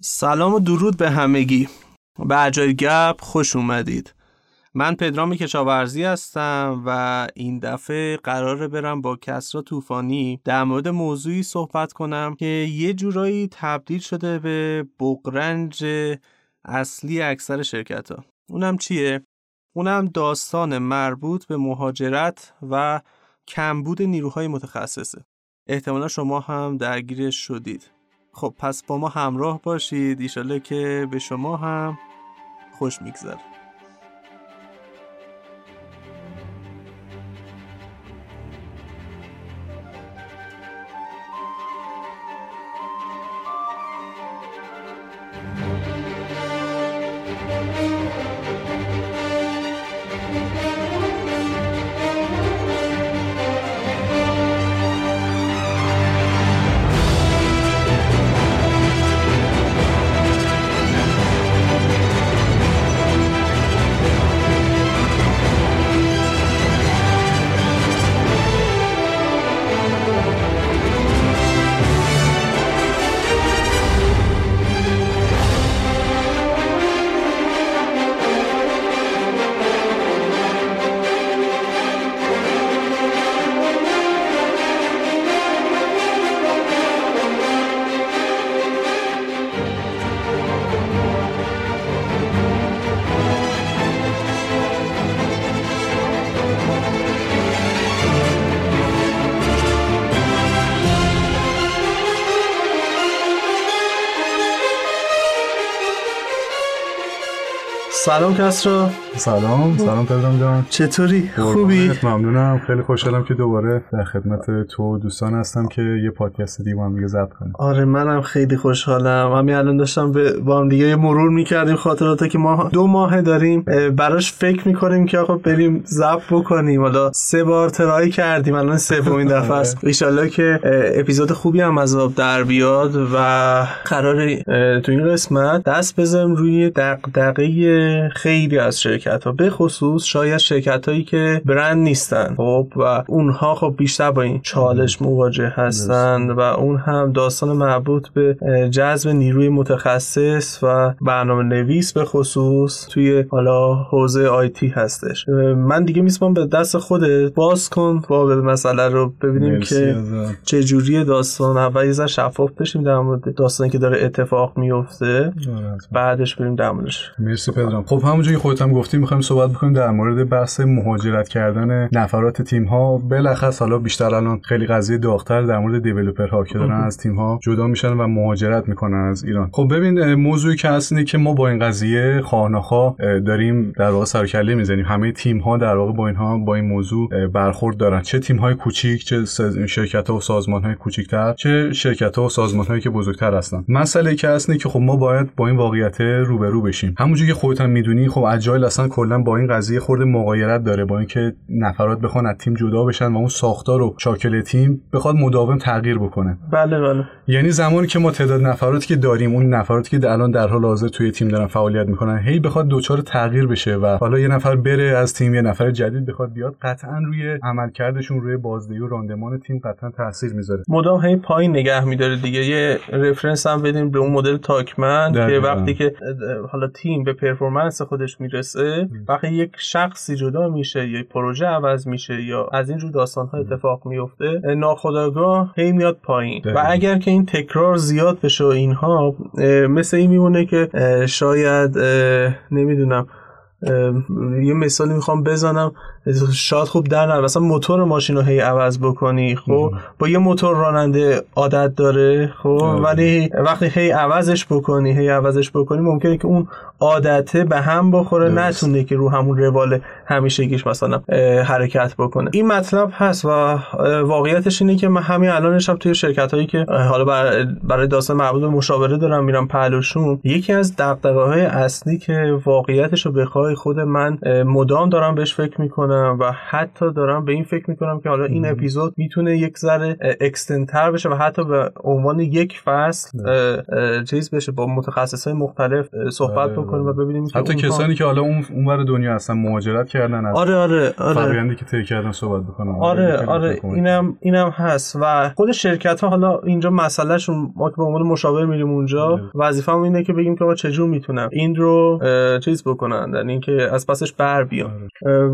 سلام و درود به همگی. به اجای گپ خوش اومدید. من پدرام کشاورزی هستم و این دفعه قراره برم با کسرا طوفانی در مورد موضوعی صحبت کنم که یه جورایی تبدیل شده به بقرنج اصلی اکثر شرکت ها اونم چیه؟ اونم داستان مربوط به مهاجرت و کمبود نیروهای متخصصه. احتمالا شما هم درگیرش شدید. خب پس با ما همراه باشید. ایشاله که به شما هم خوش میگذره. سلام کسرا سلام. سلام پدرام جان. چطوری؟ خوبی؟ ممنونم. خیلی خوشحالم که دوباره در خدمت تو دوستان هستم که یه پادکست دیگه با هم دیگه ضبط کنیم. آره منم خیلی خوشحالم. همین الان داشتم با هم دیگه مرور می‌کردیم خاطراتی که ما دو ماه داریم. براش فکر می‌کنیم که آقا بریم ضبط بکنیم. حالا سه بار ترای کردیم. الان سومین دفعه است. ان که اپیزود خوبی هم از آب در بیاد و قرار تو این قسمت دست بزنیم روی دغدغه خیلی از شرکت شرکت ها به خصوص شاید شرکت هایی که برند نیستن. خب و اونها خب بیشتر با این چالش مواجه هستند و اون هم داستان مربوط به جذب نیروی متخصص و برنامه نویس به خصوص توی حالا حوزه آیتی هستش. من دیگه میسپام به دست خودت. باز کن با مسئله رو ببینیم که چه جوری داستان اول یه شفاف بشیم در مورد داستانی که داره اتفاق میفته آره، بعدش بریم در موردش. مرسی پدرام. خب همونجوری خودت هم گفتی می‌خوایم صحبت بکنیم در مورد بحث مهاجرت کردن نفرات تیم ها بلخص حالا بیشتر الان خیلی قضیه داغتر در مورد دیولپر ها که دارن از تیم ها جدا میشن و مهاجرت می‌کنن از ایران. خب ببین موضوعی که هست اینه که ما با این قضیه خانخا داریم در واقع سر کله می‌زنیم. همه تیم ها در واقع با اینها با این موضوع برخورد دارن. چه تیم های کوچیک چه شرکت ها و سازمان های کوچیکتر چه شرکت ها و سازمان هایی که بزرگتر هستن. مسئله که هست که خب ما باید با این واقعیت روبرو بشیم. همونجوری که خودت هم می‌دونی خب اجایل اصلا کلا با این قضیه خورده مغایرت داره با اینکه نفرات بخوان از تیم جدا بشن و اون ساختار و شاکل تیم بخواد مداوم تغییر بکنه. بله بله. یعنی زمانی که ما تعداد نفراتی که داریم اون نفراتی که الان در حال حاضر توی تیم دارن فعالیت می‌کنن هی بخواد دوچار تغییر بشه و حالا یه نفر بره از تیم یه نفر جدید بخواد بیاد قطعا روی عملکردشون روی بازدهی و راندمان تیم قطعا تاثیر می‌ذاره. مدام هی پایین نگه میداره دیگه. یه رفرنس هم بدیم به اون مدل تاکمن که وقتی که حالا تیم به پرفورمنس خودش می‌رسه وقتی یک شخصی جدا میشه یا پروژه عوض میشه یا از این رو داستان ها اتفاق میفته ناخداگاه هی میاد پایین. و اگر که این تکرار زیاد بشه و اینها مثل این میمونه که شاید نمی‌دونم یه مثالی می‌خوام بزنم. شاید خوب در نره. مثلا موتور ماشین رو هی عوض بکنی خب؟ با یه موتور راننده عادت داره خب؟ آره. ولی وقتی هی عوضش بکنی هی عوضش بکنی ممکنه که اون عادته به هم بخوره نتونه که رو همون روال همیشگیش مثلا حرکت بکنه. این مطلب هست و واقعیتش اینه که من همین الانش هم توی شرکت هایی که حالا برای داستان مربوط به مشاوره دارم میرم پهلوشون یکی از دغدغه های اصلی که واقعیتش رو بخوای خود من مدام دارم بهش فکر می‌کنم و حتی دارم به این فکر می‌کنم که حالا این اپیزود می‌تونه یک ذره اکستنتر بشه و حتی به عنوان یک فصل چیز بشه با متخصص های مختلف صحبت بله، بکنیم و. ببینیم حتی کسانی که حالا اون اونور دنیا هستن مهاجرت کردن آره آره آره. که طی کردن صحبت بکنم آره آره اینم اینم هست و خود شرکت ها حالا اینجا مسئلهشون ما که به عنوان مشاور میریم اونجا بله. وظیفه‌مون اینه که بگیم که ما چجور می‌تونم این رو چیز بکنن یعنی که از پسش بر بیان. آره.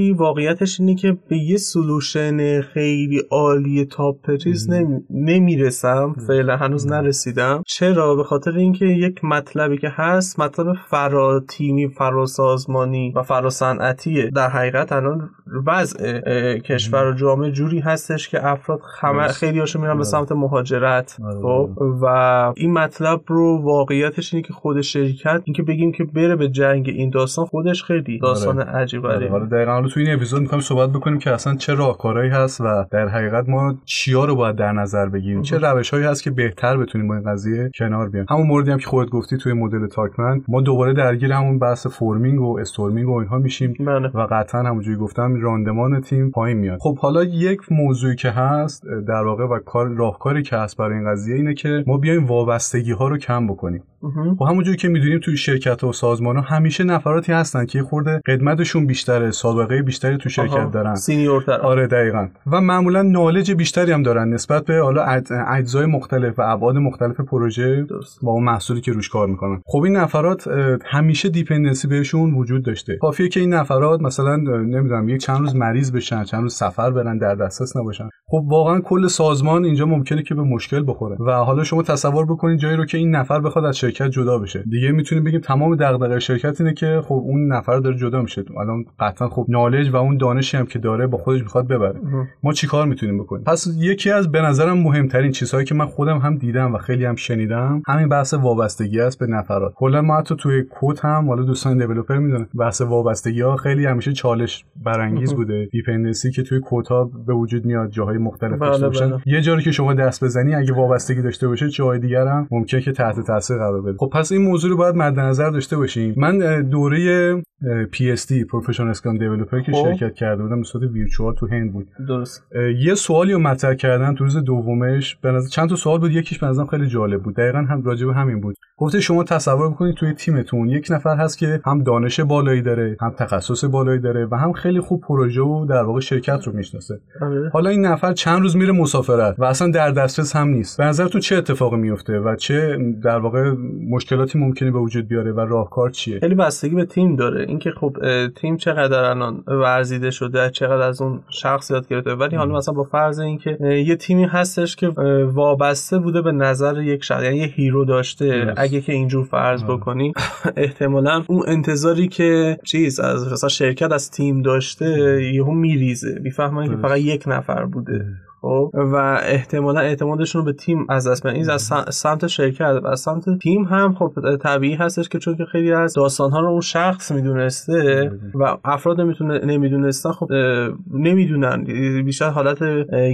ولی واقعیتش اینه که به یه سلوشن خیلی عالی تاپ چیز نمی‌رسم. فعلا هنوز نرسیدم. چرا؟ به خاطر اینکه یک مطلبی که هست مطلب فرا تیمی فرا سازمانی و فرا صنعتیه در حقیقت الان وضع کشور و جامعه جوری هستش که افراد خیلی هاشو میرن به. سمت مهاجرت. آره. خب؟ و این مطلب رو واقعیتش اینه که خود شرکت اینکه بگیم که بره به جنگ این داستان خودش خیلی داستان آره. عجیب آره. حالا دقیقاً تو این اپیزود می‌خوایم صحبت بکنیم که اصلا چه راهکارهایی هست و در حقیقت ما چیا رو باید در نظر بگیریم. چه روشهایی هست که بهتر بتونیم با این قضیه کنار بیایم. همون موردی هم که خودت گفتی توی مدل تاکمن ما دوباره درگیر همون بحث forming و storming و اینها میشیم. بله. و قطعا همونجوری گفتم راندمان تیم پایین میاد. خب حالا یک موضوعی که هست در واقع و کار راهکاری که هست برای این قضیه اینه که ما بیایم وابستگی ها رو کم بکنیم. خب همونجوری که می‌دونیم توی شرکت و سازمان ها همیشه نفراتی هستن که خورده قدمتشون بیشتره سابقه بیشتری تو شرکت دارن. senior تر آره دقیقا. و معمولا knowledge بیشتری هم دارن نسبت به حالا اجزای مختلف و ابعاد مختلف پروژه با اون محصولی که روش کار می‌کنن. خب این نفرات همیشه dependency بهشون وجود داشته. کافیه که این نفرات مثلا نمی‌دونم یک چند روز مریض بشن چند روز سفر برن در دسترس نباشن. خب واقعا کل سازمان اینجا ممکنه که به مشکل بخوره. و حالا شما تصور بکنید جایی رو که این نفر بخواد از شرکت جدا بشه. دیگه می‌تونیم بگیم تمام دغدغه شرکت اینه که خب اون نفر داره جدا میشه. الان قطعا خب knowledge و اون دانشی هم که داره با خودش می‌خواد ببره. ما چیکار می‌تونیم بکنیم؟ پس یکی از به نظرم مهمترین چیزهایی که من خودم هم دیدم و خیلی هم شنیدم همین بحث وابستگی است به نفرات. کلا ما حتی توی کد هم حالا دوستان developer می‌دونن بحث وابستگی ها خیلی همیشه چالش برانگیز بوده. dependency که توی کد ها به وجود میاد جاهای مختلف بله بله. یه جایی که شما دست بزنی اگه وابستگی داشته باشه جای دیگر هم ممکنه که تحت تاثیر قرار بده. خب پس این موضوع رو باید مد نظر داشته باشیم. من دوره PSD پروفشنال اسکرام دیولپر که خب. شرکت کرده بودم به صورت ویرچوال تو هند بود. درست. یه سوالی رو مطرح کردن تو روز دومش. به نظر چند تا سوال بود یکیش به نظرم خیلی جالب بود. دقیقا هم راجع به همین بود. گفته شما تصور بکنید توی تیمتون یک نفر هست که هم دانش بالایی داره هم تخصص بالایی داره و هم خیلی خوب پروژه و در واقع شرکت رو می‌شناسه. آره. حالا این نفر چند روز میره مسافرت و اصلا در دسترس هم نیست. به نظر تو چه اتفاقی میفته و چه در واقع مشکلاتی ممکنه به وجود بیاره و راهکار چیه؟ خیلی بستگی به تیم داره. اینکه خب تیم چقدر الان ورزیده شده چقدر از اون شخص یاد گرفته. ولی حالا مثلا با فرض اینکه یه تیمی هستش که وابسته بوده به نظر یک شخص یعنی یه هیرو داشته. اگه که اینجور فرض. بکنی احتمالا اون انتظاری که چیز از مثلا شرکت از تیم داشته یهو میریزه. می‌فهمن که فقط یک نفر بوده. خب. و احتمالا اعتمادشون رو به تیم از دست این از سمت شرکت و از سمت تیم هم خب طبیعی هستش که چون که خیلی از داستان ها رو اون شخص می‌دونسته و افراد نمی‌تونه نمی‌دونستن خب نمی‌دونن. بیشتر حالت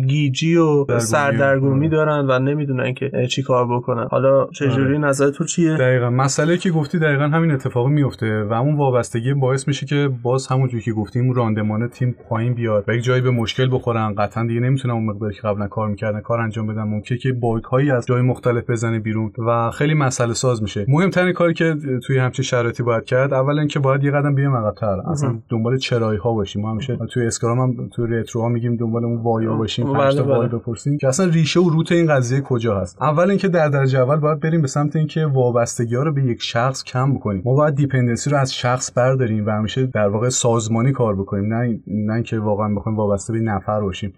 گیجی و سردرگمی دارن و نمی‌دونن که چی کار بکنن. حالا چجوری آره. نظر تو چیه؟ دقیقا. مسئله که گفتی دقیقا همین اتفاق میفته و همون وابستگی باعث میشه که باز همونجوری که گفتیم راندمان تیم پایین بیاد و یک جایی به مشکل بخورن. قطعا دیگه نمی‌تونن اون مقداری که قبلا کار می‌کردن کار انجام بدن ممکنه که باگ هایی از جای مختلف بزنه بیرون و خیلی مسئله ساز میشه. مهمترین کاری که توی همچین شرایطی باید کرد اولا اینکه باید یه قدم بیایم عقب‌تر. اصلا دنبال چرایی ها باشیم. ما همیشه توی Scrum هم توی retro ها میگیم دنبال اون why ا باشیم پنج تا بله، بله. بپرسیم که اصلا ریشه و root این قضیه کجا هست. اول اینکه در درجه اول باید بریم به سمت اینکه وابستگی ها رو به یک شخص کم بکنیم. ما باید dependency رو از شخص برداریم و همیشه در واقع سازمانی کار بکنیم. نه نه اینکه واقعا بخوایم وابسته به نفر باشیم.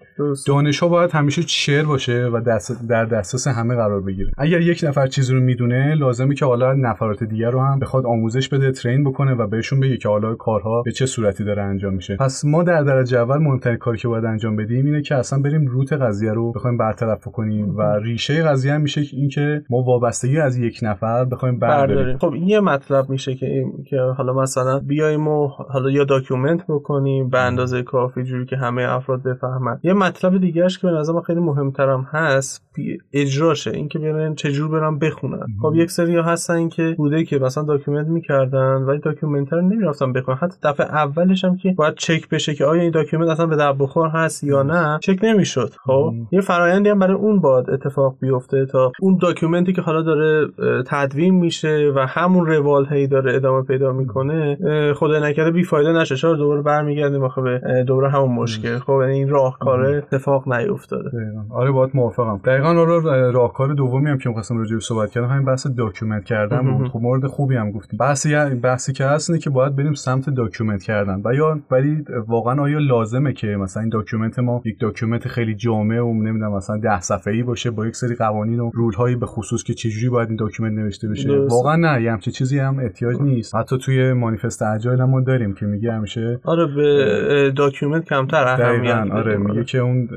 دانش باید همیشه شیر باشه و دست در دسترس همه قرار بگیره. اگر یک نفر چیزی رو می‌دونه لازمه که حالا نفرات دیگر رو هم بخواد آموزش بده ترین بکنه و بهشون بگه که حالا کارها به چه صورتی داره انجام میشه. پس ما در درجه اول مهمترین کاری که باید انجام بدیم اینه که اصلا بریم روت قضیه رو بخوایم برطرف کنیم و ریشه قضیه هم میشه اینکه ما وابستگی از یک نفر بخوایم برداریم. خب این یه مطلب میشه که که حالا مثلا بیایم و حالا یا document بکنیم به اندازه کافی جوری که همه افراد بفهمن. یه مطلب دیگهش که به نظر خیلی مهمترم هست اجراشه. اینکه برن چجور برن بخونن. خب یک سری ها هستن که بوده که مثلا document می‌کردن ولی document رو نمی‌رفتن بخونن. حتی دفعه اولش هم که باید چک بشه که آیا این document اصلا به درد بخور هست یا نه چک نمی‌شد. خب یه فرایندی هم برای اون باید اتفاق بیفته تا اون document ی که حالا داره تدوین میشه و همون روال هی داره ادامه پیدا می‌کنه خدا نکرده بی فایده نشه. چرا؟ دوباره برمیگردیم آخه به دوباره همون مشکل. خب یعنی این راهکار اتفاق نیفتاده. آره باید موافقم. دقیقاً آره راهکار دومی هم که می‌خواستم راجع به صحبت کردم همین بحث document کردن بود. خب مورد خوبی هم گفتی بحثی بحثی که هست اینه که باید بریم سمت document کردن. و یا ولی واقعا آیا لازمه که مثلا این document ما یک document خیلی جامع و نمی‌دونم مثلا 10 صفحه‌ای باشه با یک سری قوانین و rule هایی به خصوص که چجوری باید این document نوشته بشه؟ واقعا نه. یه همچین چیزی هم احتیاج نیست. حتی توی مانیفست Agile هم داریم که میگه همیشه آره به document کمتر اهمیت آره میگه که اون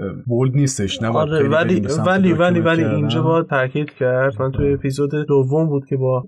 bold نیستش نه آره ولی ولی ولی ولی اینجا با تاکید کرد. من توی اپیزود دوم بود که با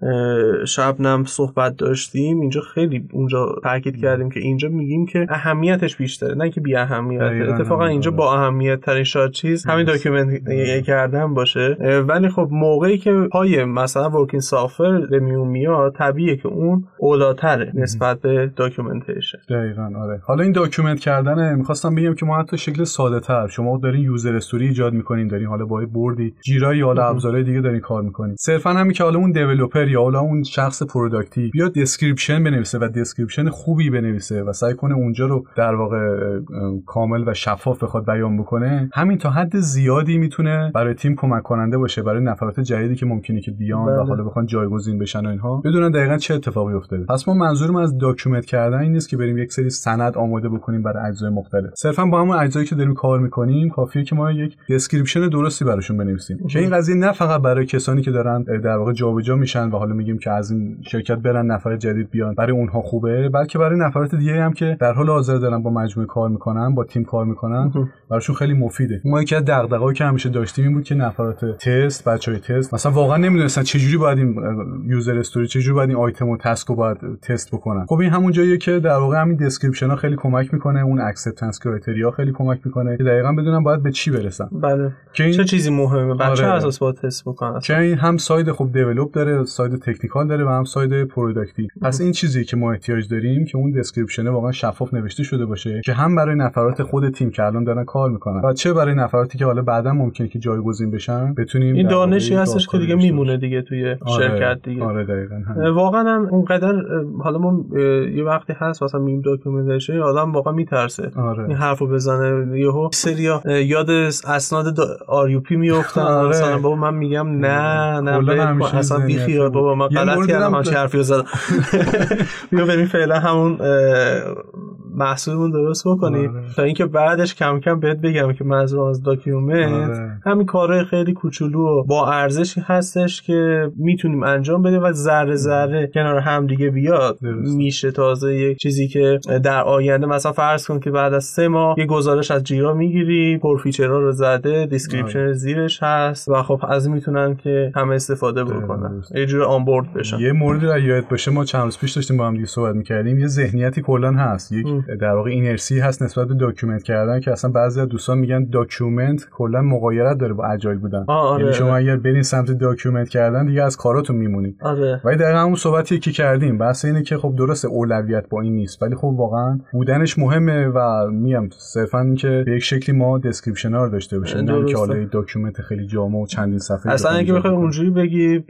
شبنم صحبت داشتیم. اینجا خیلی اونجا تاکید کردیم که اینجا میگیم که اهمیتش بیشتره. نه که بی اهمیت اتفاقا اینجا با اهمیت ترین شاید چیز همین document کردن باشه. ولی خب موقعی که پای مثلا working software میون میاد طبیعیه که اون اولاتره نسبت به documentation. دقیقاً آره. حالا این document کردن می‌خواستم بگم که ما حتی شکل ساده تر شما دارین user story ایجاد می‌کنین دارین حالا با board Jira یا حالا ابزارهای دیگه دارین کار می‌کنین. صرفا همین که حالا اون developer یا حالا اون شخص product ی بیاد description بنویسه و description خوبی بنویسه و سعی کنه اونجا رو در واقع کامل و شفاف بخواد بیان بکنه همین تا حد زیادی می‌تونه برای تیم کمک کننده باشه برای نفرات جدیدی که ممکنه که بیان و بله. حالا بخوان جایگزین بشن و اینها. بدونن دقیقا چه اتفاقی افتاده. پس ما منظورم از document کردن این نیست که بریم یک سری سند آماده بکنیم برای اجزای مختلف. صرفا با همون اجزایی که داریم کار می‌کنیم کافیه که ما یک description درستی براشون بنویسیم. که این قضیه نه فقط برای کسانی که دارن در واقع جابجا میشن و حالا میگیم که از این شرکت برن نفر جدید بیان برای اونها خوبه بلکه برای نفرات دیگه هم که در حال حاضر دارن با مجموعه کار می‌کنن با تیم کار می‌کنن براشون خیلی مفیده. ما یکی از دغدغه‌ای که همیشه داشتیم این بود که نفرات تست بچه‌های تست مثلا واقعا نمی‌دونستن چجوری باید این user story چجوری باید این آیتم و task رو باید تست بکنن. خب این همون جاییه که در واقع همین description ها خیلی کمک می‌کنه اون acceptance criteria خیلی کمک می‌کنه که دقیقا بدونم باید به چی برسن بله. که این... چه چیزی مهمه؟ بچه آره. اساس باید تست بکنن که این هم side خوب develop داره side technical داره و هم side product ی پس این چیزی که ما احتیاج داریم که اون description واقعا شفاف نوشته شده باشه که هم برای نفرات خود تیم که الان دارن کار می‌کنن و چه برای نفراتی که حالا بعدا ممکنه که جایگزین بشن بتونیم این دانشی هستش که دیگه میمونه دیگه توی آره. شرکت دیگه. آره دقیقاً واقعا هم اونقدر حالا ما یه وقتی هست مثلا میم documentation آدم واقعا میترسه. آره. این حرفو بزنه یهو سریا یاد اسناد RUP میافتن آره. مثلا بابا من میگم نه نه اصلا بی خیال. بابا من غلط کردم چه حرفی زدم. بیا بریم فعلا همون محصولمون درست بکنیم آره. تا اینکه بعدش کم کم بهت بگم که منظورم از document آره. همین کارهای خیلی کوچولو و با ارزشی هستش که می‌تونیم انجام بدیم و ذره ذره کنار هم دیگه بیاد. میشه تازه یک چیزی که در آینده مثلا فرض کن که بعد از سه ماه یه گزارش از Jira می‌گیری per feature ها رو زده description زیرش هست و خب از می‌تونن که همه استفاده بکنن. یه جور onboard بشن یه موردی رو یادت باشه ما چند روز پیش داشتیم با هم دیگه صحبت می‌کردیم یه ذهنیتی کلا هست یک ام. در واقع اینرسی هست نسبت به document کردن که اصلا بعضی از دوستان میگن document کلا مغایرت داره با Agile بودن آره، یعنی شما آره. اگر برین سمت document کردن دیگه از کاراتون میمونید آره ولی دقیقا همون صحبتی که کردیم بحث اینه که خب درست اولویت با این نیست ولی خب واقعا بودنش مهمه و میم صرفا اینکه به یک شکلی ما description ها رو داشته باشیم نه اینکه درسته. حالا document خیلی جامع و چندین صفحه اصلا اگه بخوای. اونجوری بگی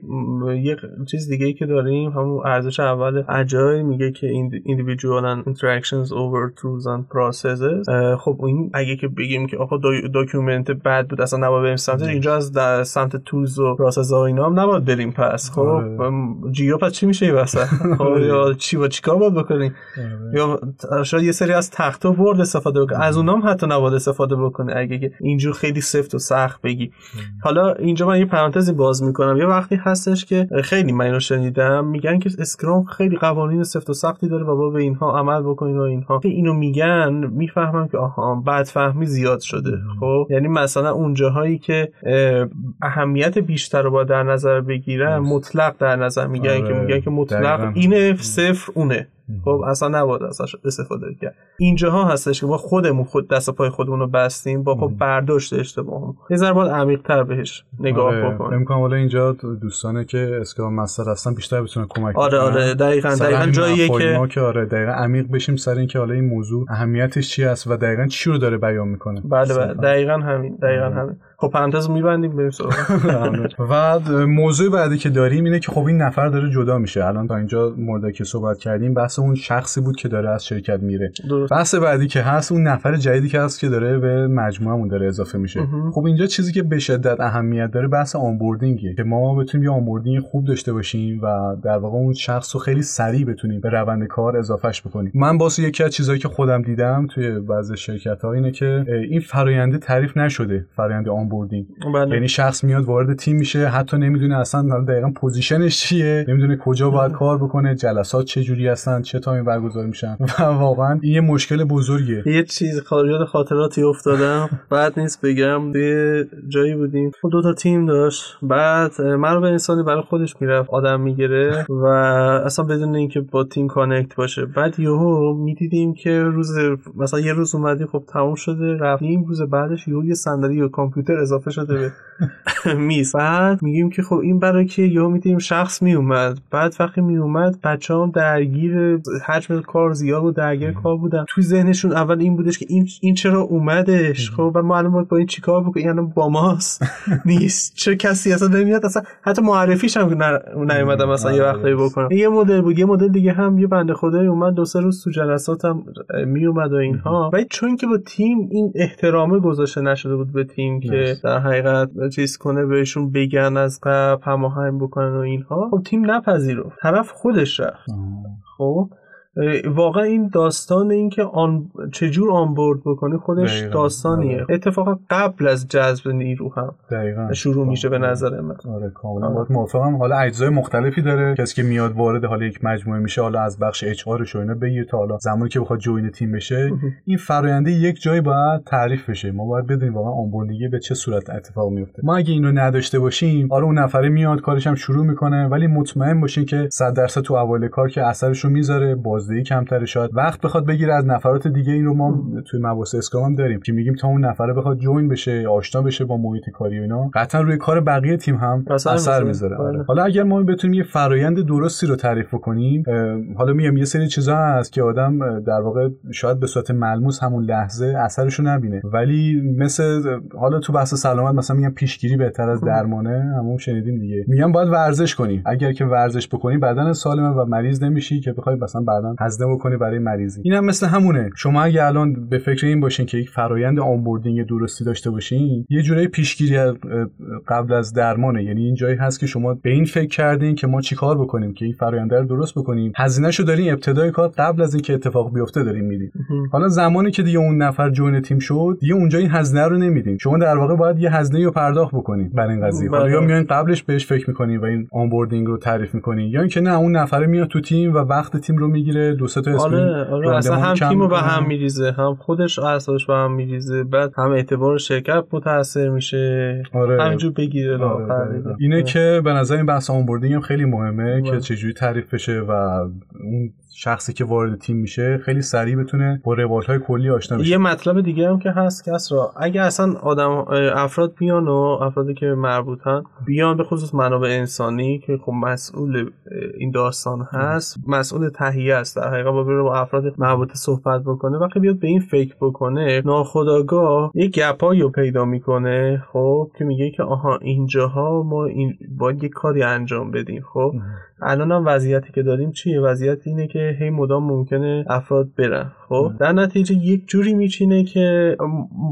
یه چیز دیگه ای که داریم همون ارزش اول اجای میگه که ind- individual interactions over tools and processes. اه، خب این اگه که بگیم که آقا do- document بد بود اصلا نباید بریم سمت اینجا از در سمت tools و process ها اینا هم نباید بریم پس. خب آره. م، Jira پس چی میشه این وسط؟ خب یا چی با چیکار باید بکنیم؟ آره. یا شاید یه سری از تخته و board استفاده بکنی از اونام حتی نباید استفاده بکنی اگه که اینجور خیلی سفت و سخت بگی. حالا اینجا من یه پرانتزی باز می‌کنم. یه وقتی هستش که خیلی من اینو شنیدم میگن که اسکرام خیلی قوانین سفت و سختی داره و با به اینها عمل بکنین و اینها. که اینو میگن می‌فهمم که آها بدفهمی زیاد شده خب؟ یعنی مثلا اون جاهایی که اه، اهمیت بیشتر رو با در نظر بگیرن مطلق در نظر میگن آره، که میگن که مطلق. اینه صفر اونه. خب اصلا نباید ازش استفاده کرد. اینجاها هستش که ما خودمون خود دست و پای خودمون رو بستیم با خب برداشت اشتباهمون یه ذره باید عمیق تر بهش نگاه آره، بکنیم. کنم حالا اینجا دوستانه که اسکرام مستر هستن بیشتر بتونن کمک آره. آره دقیقا دقیقا جاییه که ما که آره دقیقا عمیق بشیم سر اینکه حالا این موضوع اهمیتش چی است و دقیقا چی رو داره بیان می‌کنه. بله بله دقیقا همین دقیقا همین. خب پرانتز میبندیم بریم سراغ. و موضوع بعدی که داریم اینه که خب این نفر داره جدا میشه. الان تا اینجا مورد که صحبت کردیم بحث اون شخصی بود که داره از شرکت میره. درست. بحث بعدی که هست اون نفر جدیدی که هست که داره به مجموعمون داره اضافه میشه. خب اینجا چیزی که به شدت اهمیت داره بحث onboarding ه که ما بتونیم یه onboarding خوب داشته باشیم و در واقع اون شخص رو خیلی سریع بتونیم به روند کار اضافهش بکنیم. من واسه یکی از چیزهایی که خودم دیدم توی بعضی شرکت ها اینه که این فراینده تعریف نشده فرآیند onboarding بله. یعنی شخص میاد وارد تیم میشه حتی نمی‌دونه اصلا حالا دقیقا position ش چیه نمی‌دونه کجا باید کار بکنه جلسات چه جوری هستن چه time ی برگزار میشن. و واقعا این یه مشکل بزرگیه. یه چیز خا- یاد خاطراتی افتادم. بعد نیست بگم. یه جایی بودیم. خب دو تا تیم داشت. بعد من رو به انسانی برای خودش می‌رفت. آدم می‌گیره و اصلا بدون اینکه با تیم کانکت باشه. بعد یهو می‌دیدیم که روز مثلا یه روز اومدی خب تموم شده. رفتیم. روز بعدش یهو یه صندلی یا کامپیوتر اضافه شده به میز. بعد میگیم که خب این برای که یهو میدیم شخص میومد. بعد وقتی میومد بچه هم درگیر حجم کار زیاد بود درگیر کار بودن. توی ذهنشون اول این بودش که این این چرا اومدش؟ خب و ما الان با این چیکار بکنیم یعنی با ماست. نیست. چه کسی اصلا نمیاد؟ اصلا حتی معرفیش هم نیومدم مثلا یه وقتایی بکنم. یه مدل بود. یه مدل دیگه هم یه بنده خدایی اومد دو سه روز تو جلساتم میومد و اینها. ولی چون که با تیم این احترامه گذاشته نشده بود به تیم که در حقیقت چیز کنه بهشون بگن از قبل هماهنگ بکنن و اینها. خب تیم نپذیرفت. طرف خودش رفت. خب واقعا این داستان این که آن چجور onboard بکنی خودش دقیقاً. داستانیه. آره. اتفاقا قبل از جذب نیرو هم دقیقا. شروع میشه به نظر من. آره کاملا. باید موافقم. حالا اجزای مختلفی داره. کسی که میاد وارد حالا یک مجموعه میشه حالا از بخش HR ش و اینا بگیر تا حالا زمانی که بخواد join تیم بشه این فراینده یک جایی باید تعریف بشه. ما باید بدونیم واقعا onboarding به چه صورت اتفاق میفته. ما اگه اینو نداشته باشیم آره اون نفره میاد کارش هم شروع می‌کنه ولی مطمئن باشین که 100 درصد تو اول کار که اثرشو می‌ذاره بازدهی کمتر شاید وقت بخواد بگیره از نفرات دیگه این رو ما توی مباحث Scrum هم داریم که میگیم تا اون نفره بخواد join بشه آشنا بشه با محیط کاری و اینا قطعا روی کار بقیه تیم هم اثر می‌ذاره. آره. بله. حالا اگر ما بتونیم یه فرایند درستی رو تعریف کنیم حالا میگم یه سری چیزا هست که آدم در واقع شاید به صورت ملموس همون لحظه اثرش رو نبینه ولی مثل حالا تو بحث سلامت مثلا میگم پیشگیری بهتر از درمانه همون شنیدیم دیگه میگم باید ورزش کنی اگر که ورزش بکنی بدن سالمه و مریض نمیشی که بخوای مثلا بعدا مثلا هزینه بکنی برای مریضی. اینم مثل همونه. شما اگه الان به فکر این باشین که یک فرایند onboarding درستی داشته باشین یه جورایی پیشگیری قبل از درمانه. یعنی این جایی هست که شما به این فکر کردین که ما چیکار بکنیم که این فرآیند رو درست بکنیم. هزینهشو دارین ابتدای کار قبل از اینکه اتفاق بیفته داریم میدین حالا زمانی که دیگه اون نفر join تیم شد دیگه اونجا این هزینه رو نمیدین. شما در واقع باید یه هزینه رو پرداخت بکنین برای این قضیه. حالا یا بله. میاین قبلش بهش فکر می‌کنین و این onboarding رو تعریف می‌کنین یا اینکه نه اون نفره میاد تو تیم و وقت تیم رو می‌گیره. دو سه تا آره آره اصلا هم تیمو به هم میریزه هم خودش اعصابش به هم میریزه بعد هم اعتبار شرکت متاثر میشه. آره. همینجور بگیره آره اینه که به نظر این بحث آنبوردینگ هم خیلی مهمه که بله. چجوری تعریف بشه و اون شخصی که وارد تیم میشه خیلی سریع بتونه با روال های کلی آشنا بشه. یه مطلب دیگه هم که هست کسرا اگه اصلا آدم افراد بیان و افرادی که مربوطن بیان به خصوص منابع انسانی که خب مسئول این داستان هست مسئول تهیه است در حقیقت با با افراد مربوطه صحبت بکنه وقتی بیاد به این فکر بکنه. ناخداگاه یه گپایی رو پیدا می‌کنه خب که میگه که آها اینجاها ما این باید یه کاری انجام بدیم خب. الان هم وضعیتی که داریم چیه؟ وضعیت اینه که هی مدام ممکنه افراد برن. خب؟ در نتیجه یک جوری میچینه که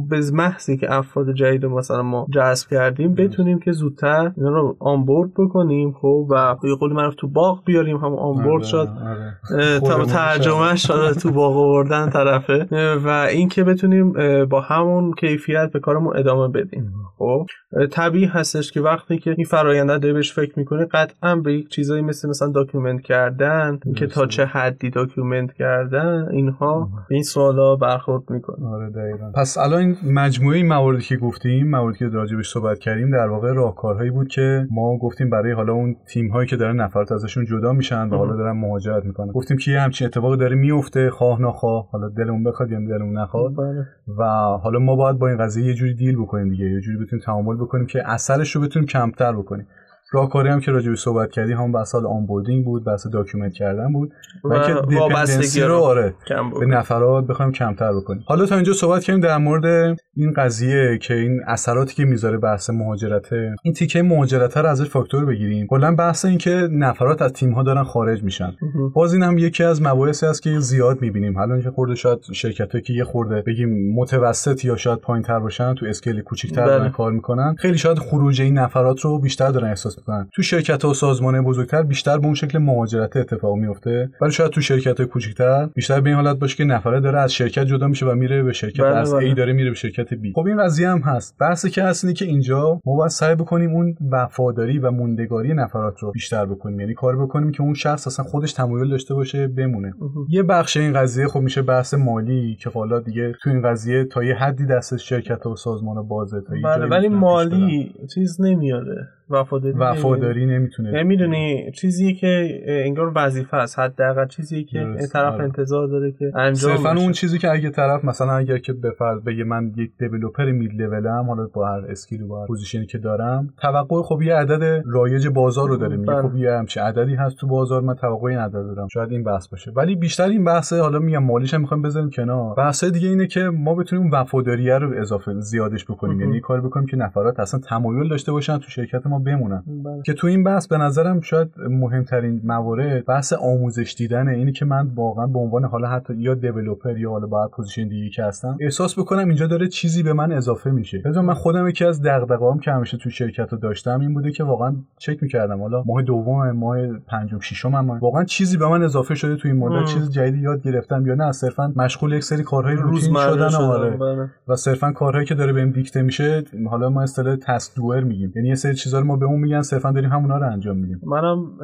به محضی که افراد جدید مثلا ما جذب کردیم بتونیم که زودتر اینا رو آنبورد بکنیم خب؟ و یه قول معروف تو باغ بیاریم هم آنبورد شد آره. تا ترجمه شد تو باغ آوردن طرفه. و اینکه بتونیم با همون کیفیت به کارمون ادامه بدیم. خب؟ طبیعی هستش که وقتی که این فراینده بهش فکر می‌کنه قطعا به یک چیزایی مثل مثلا document کردن که تا چه حدی document کردن اینها به این سوالا برخورد می‌کنه. آره دقیقا. پس الان این مجموعه این مواردی که گفتیم مواردی که راجبش صحبت کردیم در واقع راهکارهایی بود که ما گفتیم برای حالا اون تیم هایی که دارن نفرات ازشون جدا میشن و حالا دارن مهاجرت می‌کنن. گفتیم که یه همچین اتفاقی داره میفته خواه نخواه. حالا دلمون بخواد یا دلمون نخواد. بله. و حالا ما باید با این قضیه یه جوری deal بکنیم دیگه. یه جوری بتونیم تعامل بکنیم که اثرش رو بتونیم کمتر بکنیم. راهکاری هم که راجع صحبت کردی هم بحث onboarding بود بحث document کردن بود. و, و که dependency رو آره به نفرات بخوایم کمتر بکنیم. حالا تا اینجا صحبت کردیم در مورد این قضیه که این اثراتی که می‌ذاره بحث مهاجرته این تیکه مهاجرت رو ازش فاکتور بگیریم. کلا بحث این که نفرات از تیم ها دارن خارج میشن. باز این هم یکی از مباحثی است که زیاد می‌بینیم. حالا اینکه خورده شاید شرکت که یه خورده بگیم متوسط یا شاید پایین تر باشن تو scale کوچیک‌تر بله. کار می‌کنن خیلی شاید خروج این نفرات رو بیشتر دارن احساس می‌کنن. تو شرکت و سازمان بزرگتر بیشتر به اون شکل مهاجرت اتفاق میفته ولی شاید تو شرکت های کوچیک‌تر بیشتر به این حالت باشه که نفره داره از شرکت جدا میشه و میره به شرکت بله از بله. A داره میره به شرکت B خب این قضیه هم هست. بحثی که هست که اینجا ما باید سعی بکنیم اون وفاداری و موندگاری نفرات رو بیشتر بکنیم. یعنی کار بکنیم که اون شخص اصلا خودش تمایل داشته باشه بمونه. یه بخش این قضیه خب میشه بحث مالی که حالا دیگه تو این قضیه تا یه حدی دست شرکت و سازمان بازه تا بله ولی مالی چیز نمیاره. وفاداری وفاداری نمی‌تونه نمی‌دونی چیزی که انگار وظیفه است. حداقل چیزی که طرف آره. انتظار داره که انجام صرفا اون چیزی که اگه طرف مثلا اگر که به فرض بگه من یک developer mid level م حالا با هر scale و هر position ی که دارم توقع خب یه عدد رایج بازار رو داره. میگه بله. خب یه همچین عددی هست تو بازار من توقع این عدد دارم. شاید این بحث باشه. ولی بیشتر این بحث حالا میگم مالیش هم می‌خوام بذاریم کنار. بحث دیگه اینه که ما بتونیم وفاداری رو اضافه زیادش بکنیم. یعنی کار بکنیم که نفرات اصلا تمایل داشته باشن تو شرکت ما بمونن بله. که تو این بحث به نظرم شاید مهمترین موارد بحث آموزش دیدنه اینی که من واقعا به عنوان حالا حتی یا developer یا حالا بعد position دیگه که هستم احساس بکنم اینجا داره چیزی به من اضافه میشه. مثلا من خودم یکی از دغدغه‌هام که همیشه تو شرکت رو داشتم این بوده که واقعا چک می‌کردم. حالا ماه دوم ماه پنجم ششم هم واقعا چیزی به من اضافه شده تو این مدت چیز جدیدی یاد گرفتم یا نه صرفا مشغول یک سری کارهای روتین شدن آره. بله. و صرفا کارهایی که داره بهم دیکته میشه حالا ما اصطلاح تسک دور میگیم. یعنی یه سری چیزا رو ما به اون میگن صرفا داریم همونا رو انجام میدیم. منم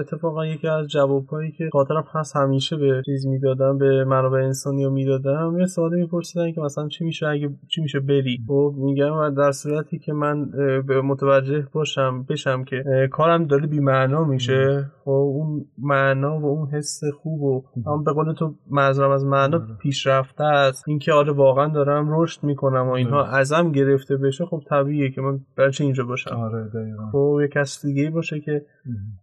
اتفاقا یکی از جوابهایی که خاطرم هست همیشه به چیز می‌دادم به منابع انسانی رو می‌دادم. یه سوالی میپرسیدن که مثلا چی میشه اگه چی میشه بری. خب میگم در صورتی که من به متوجه باشم بشم که کارم داره بی معنا میشه. خب اون معنا و اون حس خوب و هم به قول تو منظورم از معنا آره. پیشرفته است. اینکه آره واقعا دارم رشد می‌کنم و اینها ازم گرفته بشه خب طبیعیه که من برچه اینجا باشم. آره خب یک کس دیگه باشه که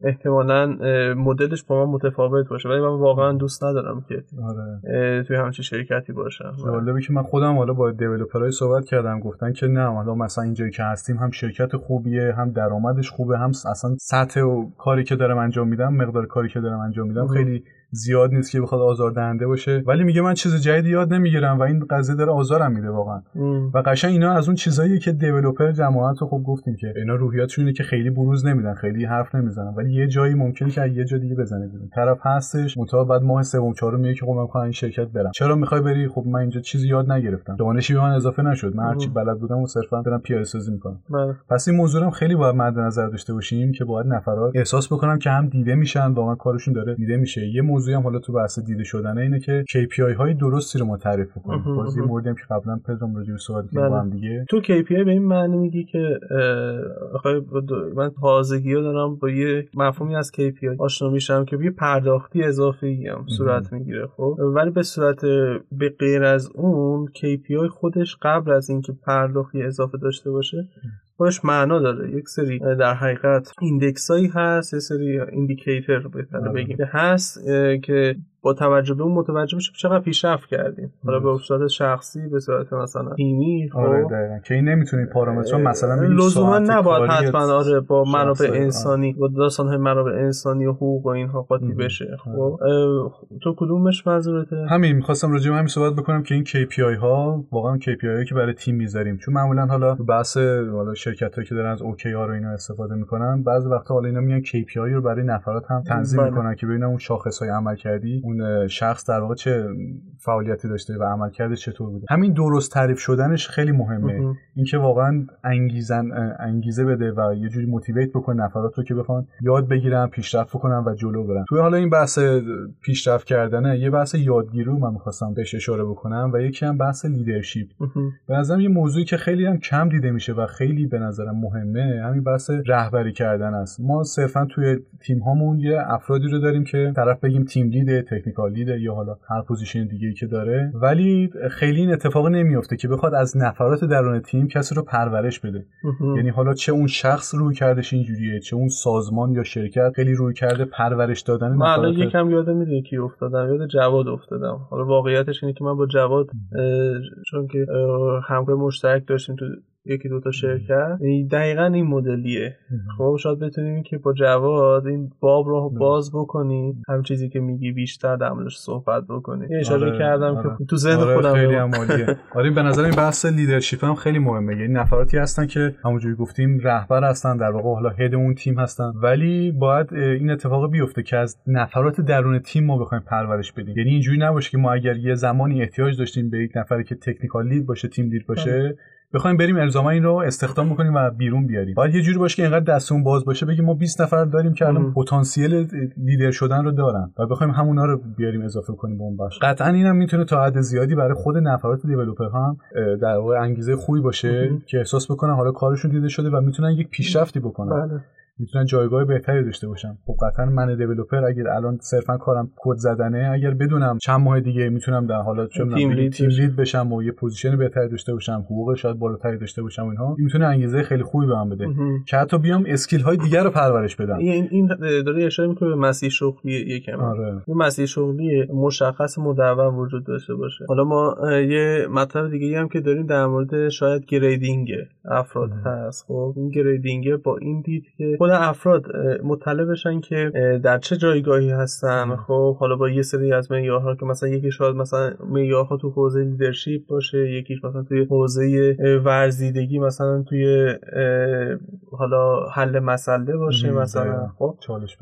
احتمالا مدلش با من متفاوت باشه ولی من واقعا دوست ندارم که آره. توی همچین شرکتی باشم. جالبه که من خودم حالا با دیولپرای صحبت کردم گفتن که نه حالا مثلا اینجایی که هستیم هم شرکت خوبیه هم درآمدش خوبه هم اصلا سطح و کاری که دارم انجام میدم مقدار کاری که دارم انجام میدم خیلی زیاد نیست که بخواد آزاردهنده باشه. ولی میگه من چیز جدیدی یاد نمی‌گیرم و این قضیه داره آزارم میده واقعا. و قشنگ اینا از اون چیزایی که دیولپر جماعت رو خب گفتیم که اینا روحیاتشون اینه که خیلی بروز نمیدن خیلی حرف نمی‌زنن. ولی یه جایی ممکنه که یه جا دیگه بزنه بیرون. طرف هستش متا بعد ماه سوم چهارم میگه که خب من این شرکت برم. چرا می‌خوای بری؟ خب من اینجا چیزی یاد نگرفتم. دانشی به من اضافه نشد. من هرچی بلد بودم و صرفا دارم پیاده سازی می‌کنم. بله. پس این موضوع هم خیلی باید مد نظر داشته باشیم که باید نفرات احساس بکنم که هم دیده میشن واقعا کارشون داره دیده میشه. یه موضوعی هم حالا تو بحث دیده شدنه اینه که KPI های درستی رو ما تعریف کنیم باز یه موردی که قبلا پدرام راجع به صحبت کردیم با هم دیگه. تو KPI به این معنی میگی که من تازگی ها دارم با یه مفهومی از KPI آشنا میشم که یه پرداختی اضافی هم صورت می‌گیره خب؟ ولی به صورت به غیر از اون KPI خودش قبل از اینکه پرداختی اضافه داشته باشه خودش معنا داره یک سری در حقیقت index هایی هست یه سری indicator بهتره آره. بگیم هست که با توجه به اون متوجه میشه چقدر پیشرفت کردیم. حالا به صورت شخصی به صورت مثلا تیمی خب. آره که این نمی‌تونی پارامتر مثلا لزوما نباید حتما آره با منابع انسانی با داستان های منابع انسانی و حقوق و اینها قاطی بشه خب. تو کدومش منظورته؟ همین می‌خواستم راجع همین صحبت بکنم که این KPI ها واقعا KPI هایی که برای تیم می‌ذاریم. چون معمولا حالا بحث حالا شرکت هایی که دارن از OKR رو اینا استفاده می‌کنن بعضی وقتا حالا اینا میان KPI رو برای نفرات هم تنظیم بله. می‌کنن که ببینن اون شاخص های عمل کردی اون شخص در واقع چه فعالیتی داشته و عملکرد چطور بوده؟ همین درست تعریف شدنش خیلی مهمه. اینکه واقعا انگیزن انگیزه بده و یه جوری motivate بکنه نفرات رو که بخوان یاد بگیرن پیشرفت بکنن و جلو برن. توی حالا این بحث پیشرفت کردنه یه بحث یادگیری من می‌خواستم بهش اشاره بکنم و یکی هم بحث leadership به نظرم یه موضوعی که خیلی هم کم دیده میشه و خیلی به نظرم مهمه همین بحث رهبری کردن است. ما صرفا توی تیم هامون یه افرادی رو داریم که طرف بگیم team lead technical lead ه یا حالا هر position دیگه که داره ولی خیلی این اتفاق نمیفته که بخواد از نفرات درون تیم کسی رو پرورش بده. یعنی حالا چه اون شخص روی کردش اینجوریه چه اون سازمان یا شرکت خیلی روی کرده پرورش دادن من الان یکم یادم میاد کی افتادم یاد جواد افتادم. حالا واقعیتش اینه که من با جواد چون که همکار مشترک داشتیم تو یکی دوتا شرکت دقیقا این مدلیه. خب شاید بتونیم که با جواد این باب رو باز بکنیم. هم چیزی که میگی بیشتر در موردش صحبت بکنیم. اشاره آره، کردم آره. که تو ذهن آره، خودم خیلی هم آره به نظر این بحث leadership هم خیلی مهمه. یعنی نفراتی هستن که همونجوری گفتیم رهبر هستن در واقع حالا head اون تیم هستن. ولی باید این اتفاق بیفته که از نفرات درون تیم ما بخوایم پرورش بدیم. یعنی اینجوری نباشه که ما اگر یه زمانی احتیاج داشتیم به یک نفری که technical lead باشه team lead باشه بخوایم بریم الزاما این رو استخدام بکنیم و بیرون بیاریم. باید یه جوری باشه که اینقدر دستمون باز باشه بگیم ما 20 نفر داریم که الان پتانسیل لیدر شدن رو دارن و بخوایم همونا رو بیاریم اضافه کنیم به اون بخش. قطعا اینم می‌تونه تا حد زیادی برای خود نفرات developer هم در واقع انگیزه خوبی باشه که احساس بکنن حالا کارشون دیده شده و می‌تونن یک پیشرفتی بکنن. بله. می‌تونن جایگاه بهتری داشته باشن. خب قطعا من developer اگر الان صرفا کارم کد زدنه اگر بدونم چند ماه دیگه می‌تونم در حالا چه team lead, team lead بشم و یه position بهتری داشته باشم حقوق شاید بالاتری داشته باشم اینها می‌تونه انگیزه خیلی خوبی بهم بده. که حتی بیام skill های دیگر رو پرورش بدم. این این داره اشاره می‌کنه به مسیر شغلی یکم. آره. این مسیر شغلی مشخص مدون وجود داشته باشه. حالا ما یه مطلب دیگه هم که داریم در مورد شاید grading افراد هست. خب این grading با این دید که خود افراد مطلع بشن که در چه جایگاهی هستن. خب حالا با یه سری از معیارها که مثلا یکی شاید مثلا معیارها تو حوزه leadership باشه یکیش مثلا توی حوزه ورزیدگی مثلا توی حالا حل مسئله باشه مثلا. خب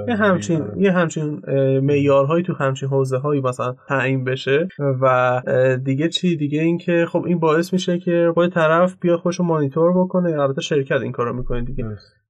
یه همچین. یه همچین معیارهایی تو همچین حوزه هایی مثلا تعیین بشه. و دیگه چی؟ دیگه اینکه خب این باعث میشه که خود طرف بیا خوش مانیتور بکنه. البته شرکت این کارو می‌کنه دیگه.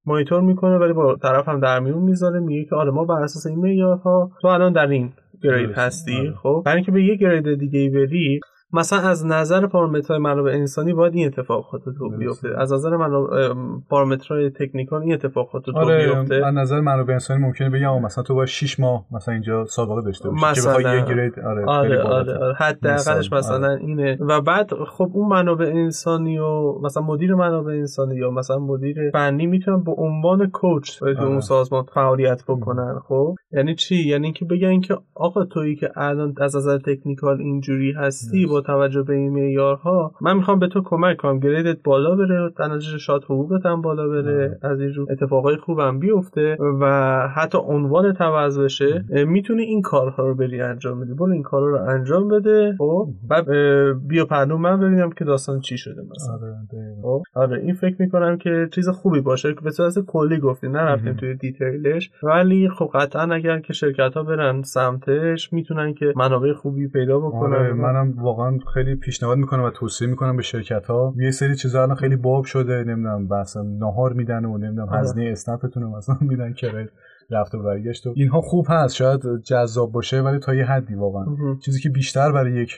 مانیتور می‌کنه ولی با طرف هم در میون می‌ذاره میگه که آره ما بر اساس این معیارها تو الان در این گرید هستی آره. خب برای اینکه به یه گرید دیگه ای بری مثلا از نظر پارامترهای منابع انسانی باید این اتفاقات رو بیفته. از نظر منابع پارامترهای تکنیکال این اتفاقات رو آره بیفته. از نظر منابع انسانی ممکنه بگم مثلا تو باید 6 ماه مثلا اینجا سابقه داشته باشی مثلا که بخوای یه گرید آره آره آره, آره. حداقلش مثلا آره. اینه. و بعد خب اون منابع انسانی و مثلا مدیر منابع انسانی یا مثلا مدیر فنی می‌تونن به عنوان کوچ تو اون سازمان فعالیت بکنن خب؟ یعنی چی؟ یعنی اینکه بگن که آقا تویی که الان از نظر تکنیکال اینجوری هستی با توجه به این معیارها من می‌خوام به تو کمک کنم. گریدت بالا بره تنجش شاد حقوقت هم بالا بره. از اینجور اتفاقای خوبم بیفته و حتی عنوان توز بشه. می‌تونی این کارها رو بری انجام بدی. برو این کارها رو انجام بده. خب؟ بعد بیا پهلو. من ببینم که داستان چی شده مثلا. آره, خب؟ آره این فکر می‌کنم که چیز خوبی باشه. که به صورت کلی گفتیم نرفتیم توی دیتیلش. ولی خب قطعا اگر که شرکت ها برن سمتش می‌تونن که منابع خوبی پیدا بکنن. آره منم واقعا خیلی پیشنهاد می‌کنم و توصیه می‌کنم به شرکت ها یه سری چیزا الان خیلی باب شده نمی‌دونم بس نهار میدن و نمی‌دونم آره. هزینه اسنپتون رو مثلا میدن که رفت و برگشت و اینها خوب هست شاید جذاب باشه ولی تا یه حدی واقعا چیزی که بیشتر برای یک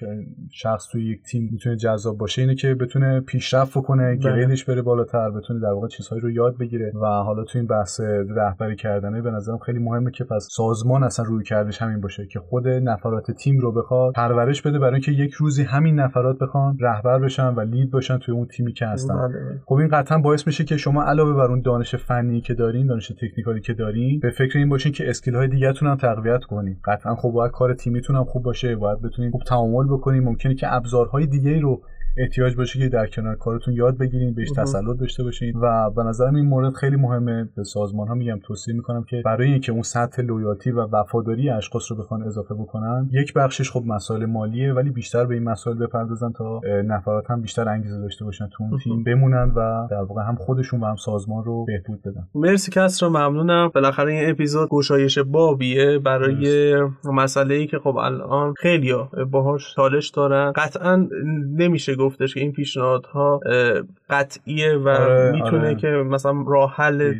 شخص توی یک تیم می‌تونه جذاب باشه اینه که بتونه پیشرفت کنه بله. گریدش بره بالاتر بتونه در واقع چیزهایی رو یاد بگیره و حالا تو این بحث رهبری کردنه به نظرم خیلی مهمه که پس سازمان اصلا روی کردش همین باشه که خود نفرات تیم رو بخواد پرورش بده برای اینکه یک روزی همین نفرات بخوان رهبر بشن و لید باشن توی اون تیمی که هستن بله. خب این قطعا باعث میشه که شما علاوه بر اون دانش فنی که دارین دانش تکنیکالی که دارین به فکر این باشین که اسکیل های دیگه‌تون هم تقویت کنین. قطعا خب باید کار تیمیتون هم خوب باشه باید بتونین خوب تعامل بکنین ممکنه که ابزارهای دیگه رو احتیاج باشه که در کنار کارتون یاد بگیرین بهش تسلط داشته باشین و به نظرم این مورد خیلی مهمه. به سازمان ها میگم توصیه می‌کنم که برای اینکه اون سطح لویالتی و وفاداری اشخاص رو بخوان اضافه بکنن یک بخشش خب مسائل مالیه ولی بیشتر به این مسائل بپردازن تا نفرات هم بیشتر انگیزه داشته باشن تو اون تیم بمونن و در واقع هم خودشون و هم سازمان رو بهبود بدن. مرسی رو ممنونم. بالاخره این اپیزود گشایش بابیه برای مسئله ای که خب الان خیلی باهاش چالش دارن. قطعا نمیشه گفتش که این پیشنهادها قطعیه و آره، می‌تونه آره. که مثلا راه حل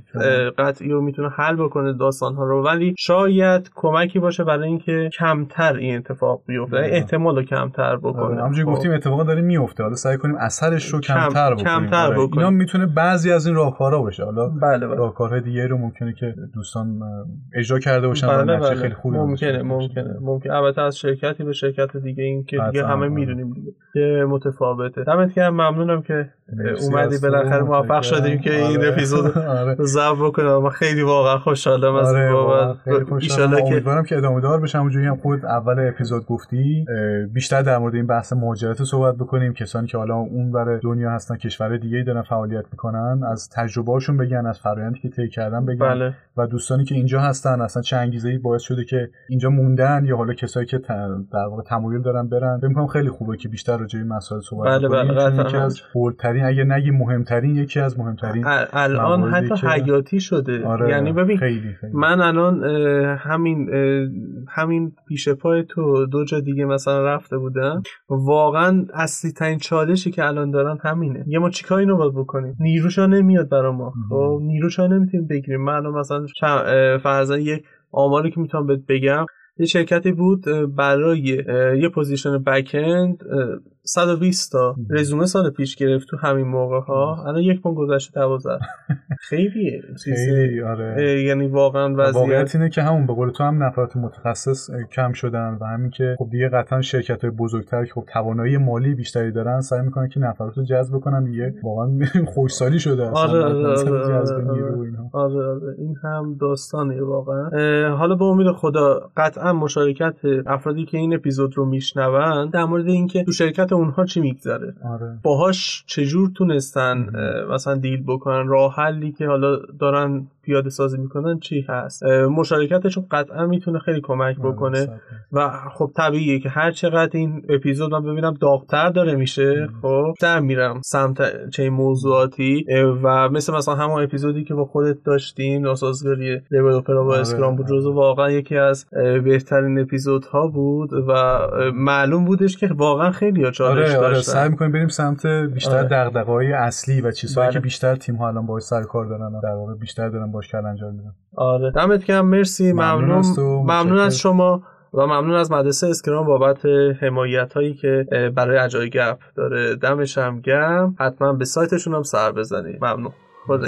قطعی رو می‌تونه حل بکنه داستان ها رو ولی شاید کمکی باشه برای اینکه کمتر این اتفاق بیفته آره. احتمال رو کمتر بکنه آره. همونجوری خب. گفتیم اتفاق داره میفته حالا سعی کنیم اثرش رو کمتر بکنیم کمتر آره. بکنیم اینا می‌تونه بعضی از این راهکارها باشه حالا بله بله. راهکارهای دیگه رو ممکنه که دوستان اجرا کرده باشن بله بله. خیلی خوبی ممکنه ممکنه ممکنه البته از شرکتی به شرکت دیگه این که دیگه همه می‌دونیم دیگه که متفاوته دمت گرم ممنونم که اومدی. بالاخره موفق شدیم که این آره. اپیزود آره. ضبط بکنم و خیلی واقعا خوشحالم از آره بابت. ان که امیدوارم که ادامه دار بشم اونجوری هم خود اول اپیزود گفتی بیشتر در مورد این بحث مهاجرت صحبت بکنیم. کسانی که حالا اون بر دنیا هستن کشور دیگه ای دارن فعالیت می‌کنن از تجربهاشون بگن از فرآیندی که طی کردن بگن. بله. و دوستانی که اینجا هستن اصلا چه انگیزه باعث شده که اینجا موندن یا حالا کسایی که در واقع تمایل دارن برن. فکر خیلی خوبه که بیشتر راجع به این مسائل صحبت بله بله از بولترین اگه نگی مهمترین یکی از مهمترین الان حتی حیاتی شده. آره یعنی ببین خیلی خیلی. من الان همین همین پیش پای تو دو جا دیگه مثلا رفته بودم. واقعا اصلی ترین چالشی که الان دارن همینه. یه ما چیکار اینو باید بکنیم؟ نیروشا نمیاد برا ما. خب نیروشا نمی‌تونیم بگیریم. من مثلا فرضاً یک آماری که می‌تونم بهت بگم. یه شرکتی بود برای یه position back-end 120 تا رزومه سال پیش گرفت تو همین موقع ها. الان یک ماه گذشته 12 خیلی خیلی آره. یعنی واقعا وضعیت واقعیت اینه که همون به قول تو هم نفرات متخصص کم شدن و همین که خب دیگه قطعا شرکت های بزرگتر که خب توانایی مالی بیشتری دارن سعی می‌کنن که نفرات رو جذب کنن دیگه واقعا خشکسالی شده آره آره آره, آره, آره, آره. این هم داستانه واقعا. حالا به امید خدا قطعا مشارکت افرادی که این اپیزود رو میشنون در مورد اینکه تو شرکت اونها چی میگذره آره. باهاش چجور تونستن مثلا دیل بکنن راه حلی که حالا دارن پیاده سازی می‌کنن چی هست؟ مشارکتشون قطعا می‌تونه خیلی کمک آره، بکنه. و خب طبیعیه که هر چقدر این اپیزود من ببینم داغتر داره میشه خب؟ در میرم سمت چه موضوعاتی. و مثل مثلا همون اپیزودی که با خودت داشتیم ناسازگاری دیولپر آره، اسکرام بود جزو واقعا یکی از بهترین اپیزودها بود و معلوم بودش که واقعا خیلی چالش آره، آره، سعی می‌کنیم بریم سمت بیشتر آره. دغدغه‌های اصلی و چیزهایی بله. که بیشتر تیم ها الان باهاش سر کار دارن در واقع بیشتر دارن کار انجام میدن آره. دمت گرم. مرسی. ممنون ممنون, از شما و ممنون از مدرسه اسکرام بابت حمایت هایی که برای اجای گپ داره. دمش هم گم حتما به سایتشون هم سر بزنید ممنون. خدا